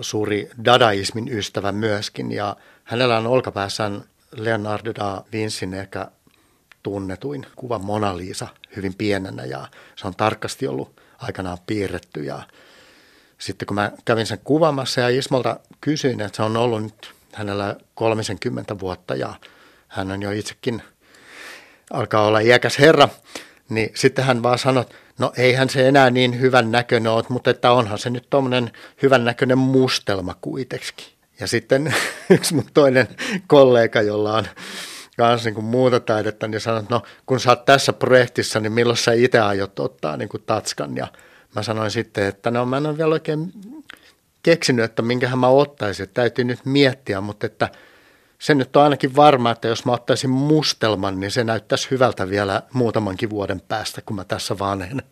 suuri dadaismin ystävä myöskin. Ja hänellä on olkapäässään Leonardo da Vincin ehkä tunnetuin kuva Mona Lisa hyvin pienenä. Ja se on tarkasti ollut aikanaan piirretty. Ja sitten kun mä kävin sen kuvaamassa ja Ismolta kysyin, että se on ollut nyt hänellä 30 vuotta ja hän on jo itsekin alkaa olla iäkäs herra, niin sitten hän vaan sanoi, että no eihän se enää niin hyvän näköinen ole, mutta että onhan se nyt tuommoinen hyvän näköinen mustelma kuitenkin. Ja sitten yksi mun toinen kollega, jolla on myös niin muuta taidetta, niin sanoi, että no kun sä oot tässä projektissa, niin milloin sä itse aiot ottaa niin kuin tatskan. Ja mä sanoin sitten, että no mä en ole vielä oikein keksinyt, että minkähän mä ottaisin, että täytyy nyt miettiä, mutta että se nyt on ainakin varma, että jos mä ottaisin mustelman, niin se näyttäisi hyvältä vielä muutamankin vuoden päästä, kun mä tässä vanhen.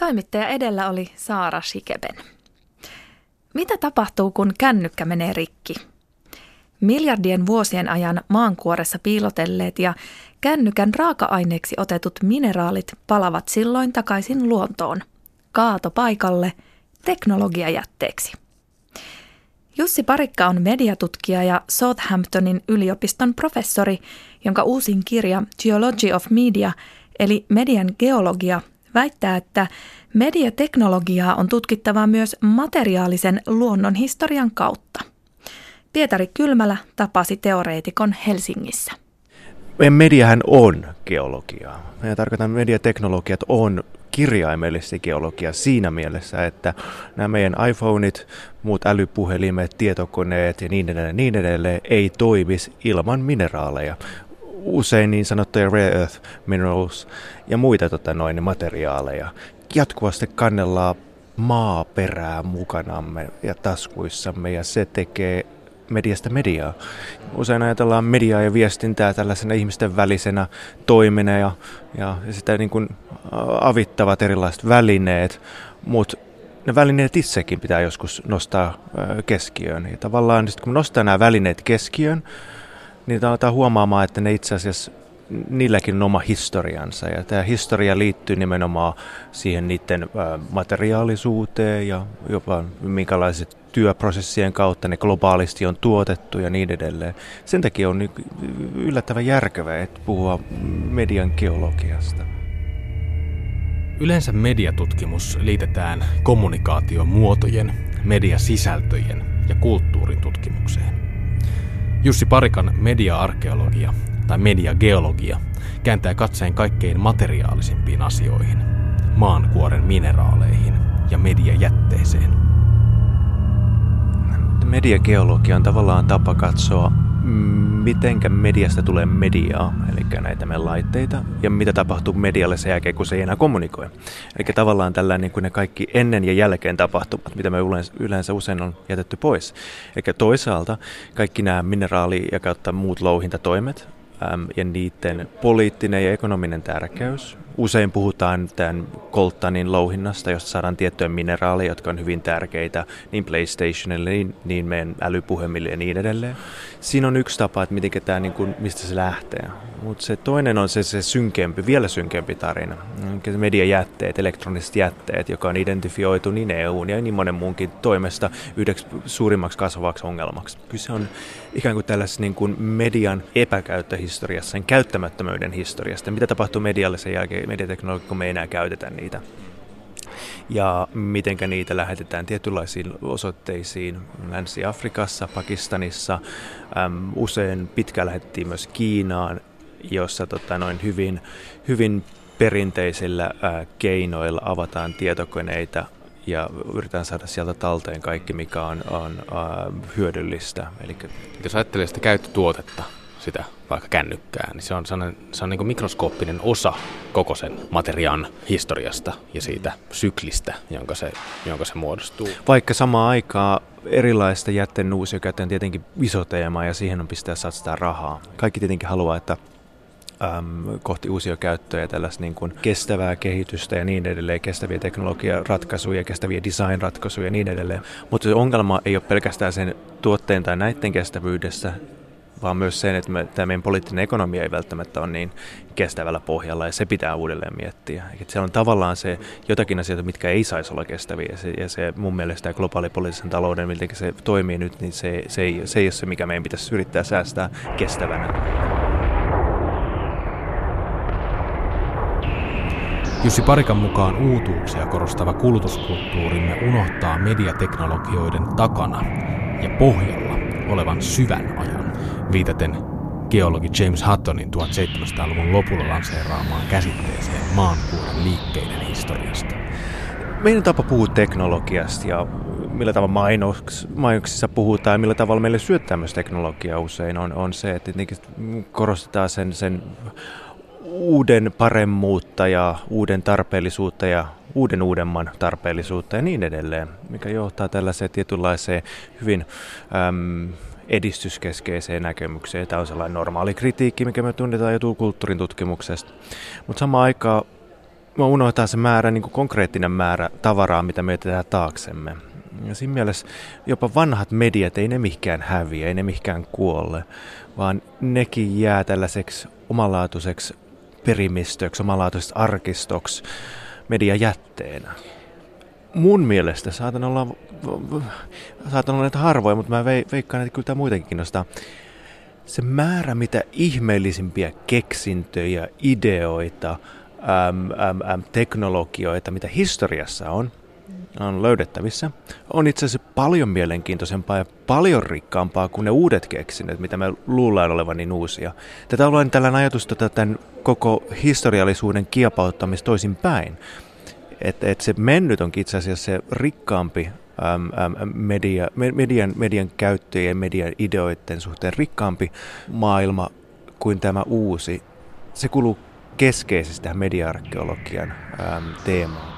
Toimittaja edellä oli Saara Shikeben. Mitä tapahtuu, kun kännykkä menee rikki? Miljardien vuosien ajan maankuoressa piilotelleet ja kännykän raaka-aineeksi otetut mineraalit palavat silloin takaisin luontoon, kaatopaikalle, teknologiajätteeksi. Jussi Parikka on mediatutkija ja Southamptonin yliopiston professori, jonka uusin kirja Geology of Media, eli median geologia, väittää, että mediateknologiaa on tutkittava myös materiaalisen luonnonhistorian kautta. Pietari Kylmälä tapasi teoreetikon Helsingissä. Mediahän on geologiaa. Mä tarkoitan, mediateknologiat on kirjaimellisesti geologia siinä mielessä, että nämä meidän iPhoneit, muut älypuhelimet, tietokoneet ja niin edelleen, niin edelleen ei toimisi ilman mineraaleja. Usein niin sanottuja rare earth minerals ja muita tota, noin, materiaaleja. Jatkuvasti kannellaan maaperää mukanamme ja taskuissamme ja se tekee mediasta mediaa. Usein ajatellaan mediaa ja viestintää tällaisena ihmisten välisenä toimena ja, ja sitä niin kuin avittavat erilaiset välineet, mutta ne välineet itsekin pitää joskus nostaa keskiöön. Ja tavallaan kun nostaa nämä välineet keskiöön, niin aletaan huomaamaan, että ne itse asiassa niilläkin on oma historiansa. Ja tämä historia liittyy nimenomaan siihen niiden materiaalisuuteen ja jopa minkälaiset työprosessien kautta ne globaalisti on tuotettu ja niin edelleen. Sen takia on yllättävän järkevää että puhua median geologiasta. Yleensä mediatutkimus liitetään kommunikaation muotojen, mediasisältöjen ja kulttuurin tutkimukseen. Jussi Parikan mediaarkeologia tai mediageologia kääntää katseen kaikkein materiaalisimpiin asioihin, maankuoren mineraaleihin ja mediajätteeseen. Mediageologia on tavallaan tapa katsoa, mitenkä mediasta tulee mediaa, eli näitä meidän laitteita, ja mitä tapahtuu medialle sen jälkeen, kun se ei enää kommunikoi. Eli tavallaan tällä niin kuin ne kaikki ennen ja jälkeen tapahtumat, mitä me yleensä usein on jätetty pois. Eli toisaalta kaikki nämä mineraali- ja kautta muut louhintatoimet, ja niiden poliittinen ja ekonominen tärkeys. Usein puhutaan tämän koltanin louhinnasta, josta saadaan tiettyjä mineraaleja, jotka on hyvin tärkeitä niin PlayStationille, niin, niin meidän älypuhemille ja niin edelleen. Siinä on yksi tapa, että miten tämä, niin kuin, mistä se lähtee. Mutta se toinen on se, se synkempi, vielä synkempi tarina. Mediajätteet, elektroniset jätteet, joka on identifioitu niin EUn ja niin monen muunkin toimesta yhdeksi suurimmaksi kasvavaksi ongelmaksi. Kyse on ikään kuin tällaisessa niin kuin median epäkäyttöhistoriassa, sen käyttämättömyyden historiasta. Mitä tapahtuu medialle sen jälkeen, mediateknologia, kun me ei enää käytetä niitä ja miten niitä lähetetään tietynlaisiin osoitteisiin Länsi-Afrikassa, Pakistanissa. Äm, usein pitkään lähetettiin myös Kiinaan, jossa tota, noin hyvin, hyvin perinteisillä ää, keinoilla avataan tietokoneita ja yritetään saada sieltä talteen kaikki, mikä on, on ää, hyödyllistä. Eli jos ajattelee sitä käyttötuotetta, sitä vaikka kännykkää, niin se on, se on niin mikroskooppinen osa koko sen materiaan historiasta ja siitä syklistä, jonka se, jonka se muodostuu. Vaikka samaan aikaan erilaista jätteen uusiokäyttö on tietenkin iso teema ja siihen on pistää satsata rahaa. Kaikki tietenkin haluaa, että äm, kohti uusia käyttöjä ja tällaista niin kuin kestävää kehitystä ja niin edelleen, kestäviä teknologiaratkaisuja, kestäviä designratkaisuja ja niin edelleen. Mutta se ongelma ei ole pelkästään sen tuotteen tai näiden kestävyydessä, vaan myös sen, että me, tämä meidän poliittinen ekonomia ei välttämättä ole niin kestävällä pohjalla ja se pitää uudelleen miettiä. Että siellä on tavallaan se jotakin asioita, mitkä ei saisi olla kestäviä ja se, ja se mun mielestä globaalipoliittisen talouden, miten se toimii nyt, niin se, se, ei, se ei ole se, mikä meidän pitäisi yrittää säästää kestävänä. Jussi Parikan mukaan uutuuksia korostava kulutuskulttuurimme unohtaa mediateknologioiden takana ja pohjalla olevan syvän ajan, viitaten geologi James Huttonin 1700-luvun lopulla lanseeraamaan käsitteeseen maankuuren liikkeiden historiasta. Meidän tapa puhua teknologiasta ja millä tavalla mainoks, mainoksissa puhutaan ja millä tavalla meille syöttää myös teknologiaa usein on, on se, että korostetaan sen, sen uuden paremmuutta ja uuden tarpeellisuutta ja uuden uudemman tarpeellisuutta ja niin edelleen, mikä johtaa tällaiseen tietynlaiseen hyvin äm, edistyskeskeiseen näkemykseen. Tämä on sellainen normaali kritiikki, mikä me tunnetaan jo kulttuurin tutkimuksesta. Mutta samaan aikaan me unohtaa se määrä, niin kuin konkreettinen määrä tavaraa, mitä me tehdään taaksemme. Ja siinä mielessä jopa vanhat mediat, ei ne mihinkään häviä, ei ne mihinkään kuolle, vaan nekin jää tällaiseksi omanlaatuiseksi perimistöksi, omanlaatuiseksi arkistoksi mediajätteenä. Mun mielestä saatan olla, saatan olla näitä harvoja, mutta mä veikkaan, että kyllä tämä muutenkin kiinnostaa. Se määrä, mitä ihmeellisimpiä keksintöjä, ideoita, äm, äm, äm, teknologioita, mitä historiassa on, on löydettävissä, on itse asiassa paljon mielenkiintoisempaa ja paljon rikkaampaa kuin ne uudet keksinnöt, mitä me luullaan olevan niin uusia. Tätä on tällainen ajatus tota, tämän koko historiallisuuden kiepauttamista toisin päin. Että et se mennyt onkin itse asiassa se rikkaampi äm, äm, media, median, median käyttöjen ja median ideoiden suhteen rikkaampi maailma kuin tämä uusi. Se kuluu keskeisesti tähän media-arkeologian teemaan.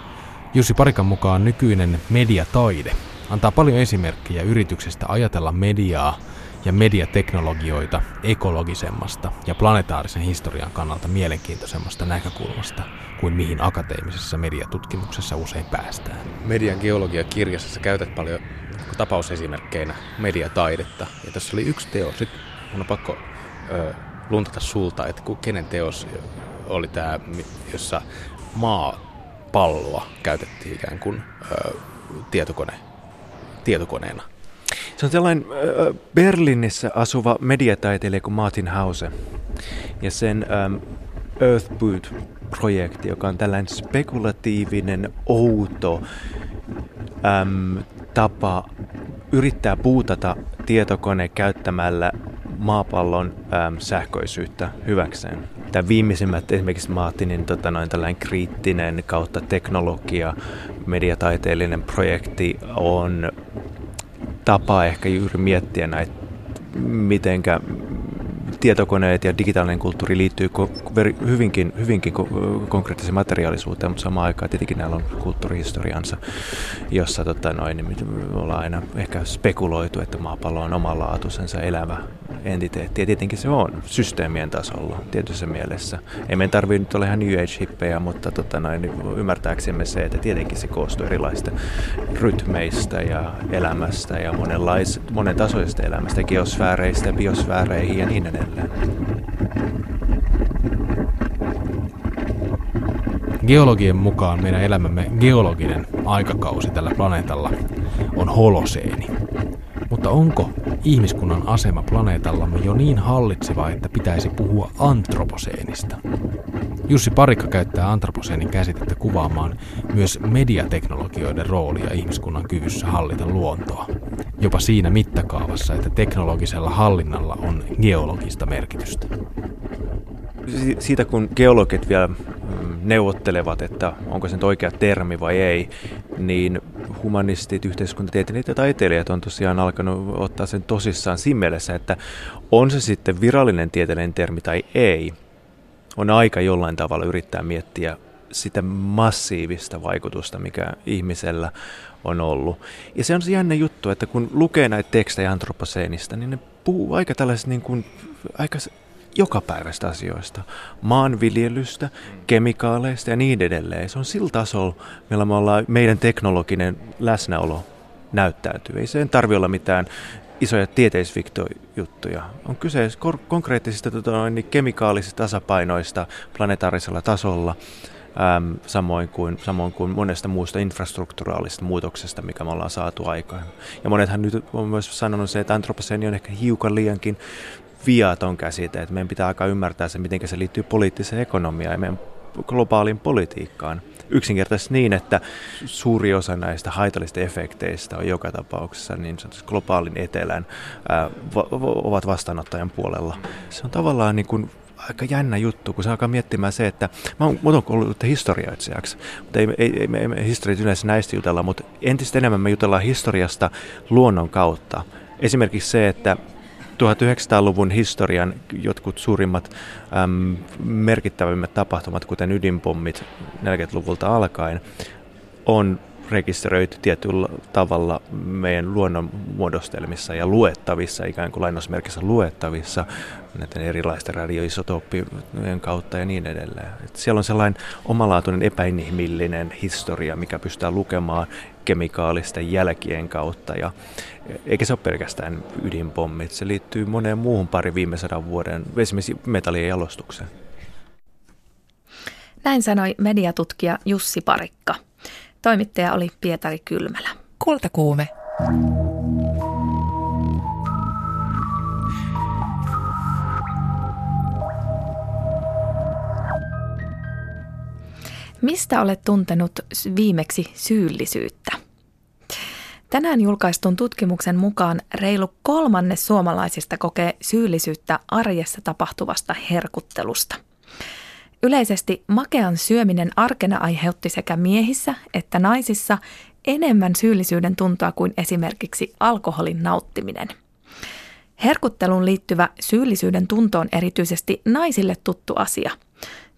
Jussi Parikan mukaan nykyinen mediataide antaa paljon esimerkkejä yrityksestä ajatella mediaa ja mediateknologioita ekologisemmasta ja planetaarisen historian kannalta mielenkiintoisemmasta näkökulmasta kuin mihin akateemisessa mediatutkimuksessa usein päästään. Median geologia-kirjassa sä käytät paljon tapausesimerkkeinä mediataidetta. Ja tässä oli yksi teos. Nyt mun on pakko ö, luntata sulta, että kenen teos oli tämä, jossa maapalloa käytettiin ikään kuin ö, tietokone, tietokoneena. Se on sellainen äh, Berliinissä asuva mediataiteilija kuin Martin Hause. Ja sen ähm, Earthboot-projekti, joka on tällainen spekulatiivinen, outo äm, tapa yrittää puutata tietokone käyttämällä maapallon äm, sähköisyyttä hyväkseen. Tämä viimeisimmät esimerkiksi Martinin tota, noin tällainen kriittinen kautta teknologia mediataiteellinen projekti on tapa ehkä juuri miettiä näitä, mitenkä tietokoneet ja digitaalinen kulttuuri liittyy hyvinkin, hyvinkin konkreettiseen materiaalisuuteen, mutta samaan aikaan tietenkin näillä on kulttuurihistoriansa, jossa tota noin, niin ollaan aina ehkä spekuloitu, että maapallo on omanlaatuisensa elävä entiteetti. Ja tietenkin se on systeemien tasolla tietyssä mielessä. Ei meidän tarvitse nyt olla ihan New Age-hippejä, mutta tota noin, niin ymmärtääksemme se, että tietenkin se koostuu erilaisista rytmeistä ja elämästä ja monen tasoisesta elämästä, geosfääreistä, biosfääreihin ja niin edelleen. Geologien mukaan meidän elämämme geologinen aikakausi tällä planeetalla on holoseeni. Mutta onko ihmiskunnan asema planeetallamme jo niin hallitseva, että pitäisi puhua antroposeenista? Jussi Parikka käyttää antroposeenin käsitettä kuvaamaan myös mediateknologioiden roolia ihmiskunnan kyvyssä hallita luontoa. Jopa siinä mittakaavassa, että teknologisella hallinnalla on geologista merkitystä. Siitä kun geologit vielä neuvottelevat, että onko se nyt oikea termi vai ei, niin humanistit, yhteiskuntatieteilijät ja taiteilijat on tosiaan alkanut ottaa sen tosissaan siinä mielessä, että on se sitten virallinen tieteellinen termi tai ei, on aika jollain tavalla yrittää miettiä sitä massiivista vaikutusta, mikä ihmisellä on ollut. Ja se on se jännä juttu, että kun lukee näitä tekstejä antroposeenista, niin ne puhuu aika tällaisista niin kuin, aika jokapäiväistä asioista, maanviljelystä, kemikaaleista ja niin edelleen. Se on sillä tasolla, millä me ollaan meidän teknologinen läsnäolo näyttäytyy. Ei sen tarvi olla mitään isoja tieteisfiktojuttuja. On kyse konkreettisista tota, niin kemikaalisista tasapainoista planetaarisella tasolla, äm, samoin, kuin, samoin kuin monesta muusta infrastrukturaalista muutoksesta, mikä me ollaan saatu aikaan. Ja monethan nyt on myös sanonut se, että antroposeeni on ehkä hiukan liiankin viaton käsite, että meidän pitää alkaa ymmärtää se, miten se liittyy poliittiseen ekonomiaan ja meidän globaaliin politiikkaan. Yksinkertaisesti niin, että suuri osa näistä haitallisista efekteistä on joka tapauksessa niin globaalin etelän ää, va- ovat vastaanottajan puolella. Se on tavallaan niin kuin aika jännä juttu, kun se alkaa miettimään se, että mä oon, mä oon ollut historioitsijaksi, mutta ei, ei, ei, me, me historiat yleensä näistä jutella, mutta entistä enemmän me jutellaan historiasta luonnon kautta. Esimerkiksi se, että 1900-luvun historian jotkut suurimmat äm, merkittävimmät tapahtumat, kuten ydinpommit 40-luvulta alkaen, on rekisteröity tietyllä tavalla meidän luonnon muodostelmissa ja luettavissa, ikään kuin lainausmerkissä luettavissa näiden erilaisten radioisotooppien kautta ja niin edelleen. Et siellä on sellainen omalaatuinen epäinhimillinen historia, mikä pystytään lukemaan kemikaalisten jälkien kautta. Ja, eikä se ole pelkästään ydinpommit, se liittyy moneen muuhun pari viime sadan vuoden, esimerkiksi metallien jalostukseen. Näin sanoi mediatutkija Jussi Parikka. Toimittaja oli Pietari Kylmälä. Kultakuume. Mistä olet tuntenut viimeksi syyllisyyttä? Tänään julkaistun tutkimuksen mukaan reilu kolmanne suomalaisista kokee syyllisyyttä arjessa tapahtuvasta herkuttelusta – Yleisesti makean syöminen arkena aiheutti sekä miehissä että naisissa enemmän syyllisyyden tuntoa kuin esimerkiksi alkoholin nauttiminen. Herkutteluun liittyvä syyllisyyden tunto on erityisesti naisille tuttu asia.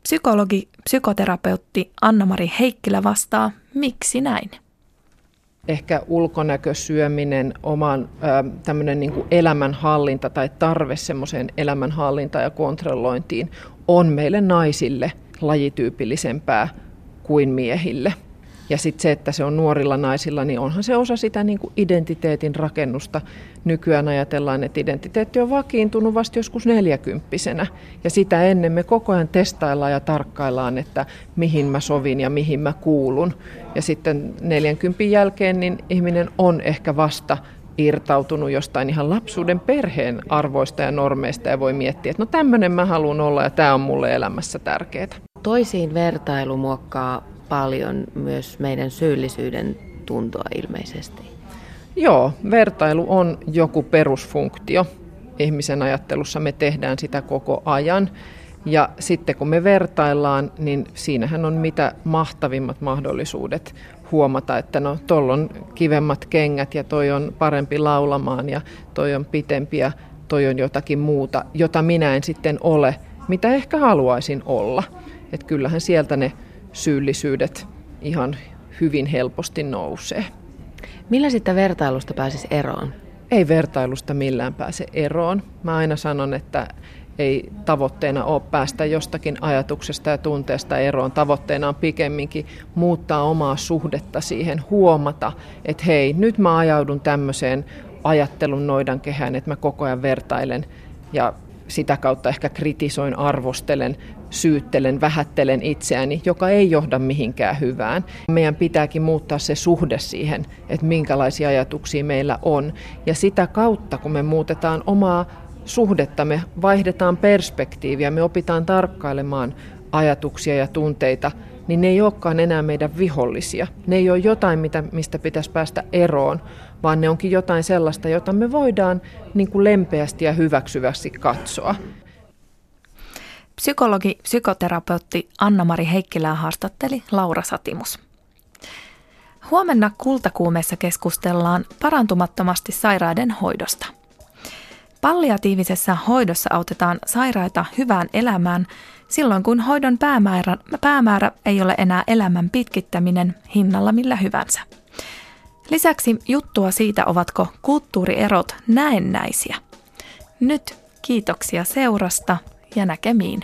Psykologi, psykoterapeutti Anna-Mari Heikkilä vastaa, miksi näin? ehkä ulkonäkösyöminen, oman tämmöinen niin elämänhallinta tai tarve semmoiseen elämänhallintaan ja kontrollointiin on meille naisille lajityypillisempää kuin miehille. Ja sitten se, että se on nuorilla naisilla, niin onhan se osa sitä niin kuin identiteetin rakennusta. Nykyään ajatellaan, että identiteetti on vakiintunut vasta joskus neljäkymppisenä. Ja sitä ennen me koko ajan testaillaan ja tarkkaillaan, että mihin mä sovin ja mihin mä kuulun. Ja sitten 40 jälkeen niin ihminen on ehkä vasta irtautunut jostain ihan lapsuuden perheen arvoista ja normeista ja voi miettiä, että no tämmöinen mä haluan olla ja tämä on mulle elämässä tärkeää. Toisiin vertailu muokkaa paljon myös meidän syyllisyyden tuntoa ilmeisesti. Joo, vertailu on joku perusfunktio ihmisen ajattelussa. Me tehdään sitä koko ajan. Ja sitten kun me vertaillaan, niin siinähän on mitä mahtavimmat mahdollisuudet huomata, että no tuolla on kivemmat kengät ja toi on parempi laulamaan ja toi on pitempi ja toi on jotakin muuta, jota minä en sitten ole, mitä ehkä haluaisin olla. Että kyllähän sieltä ne syyllisyydet ihan hyvin helposti nousee. Millä sitten vertailusta pääsisi eroon? Ei vertailusta millään pääse eroon. Mä aina sanon, että ei tavoitteena ole päästä jostakin ajatuksesta ja tunteesta eroon. Tavoitteena on pikemminkin muuttaa omaa suhdetta siihen, huomata, että hei, nyt mä ajaudun tämmöiseen ajattelun noidan kehään, että mä koko ajan vertailen ja sitä kautta ehkä kritisoin, arvostelen, syyttelen, vähättelen itseäni, joka ei johda mihinkään hyvään. Meidän pitääkin muuttaa se suhde siihen, että minkälaisia ajatuksia meillä on. Ja sitä kautta, kun me muutetaan omaa suhdetta, me vaihdetaan perspektiiviä, me opitaan tarkkailemaan ajatuksia ja tunteita, niin ne ei olekaan enää meidän vihollisia. Ne ei ole jotain, mitä, mistä pitäisi päästä eroon, vaan ne onkin jotain sellaista, jota me voidaan niin kuin lempeästi ja hyväksyvästi katsoa. Psykologi, psykoterapeutti Anna-Mari Heikkilää haastatteli Laura Satimus. Huomenna kultakuumeessa keskustellaan parantumattomasti sairaiden hoidosta – Palliatiivisessa hoidossa autetaan sairaita hyvään elämään silloin, kun hoidon päämäärä, päämäärä ei ole enää elämän pitkittäminen hinnalla millä hyvänsä. Lisäksi juttua siitä, ovatko kulttuurierot näennäisiä. Nyt kiitoksia seurasta ja näkemiin.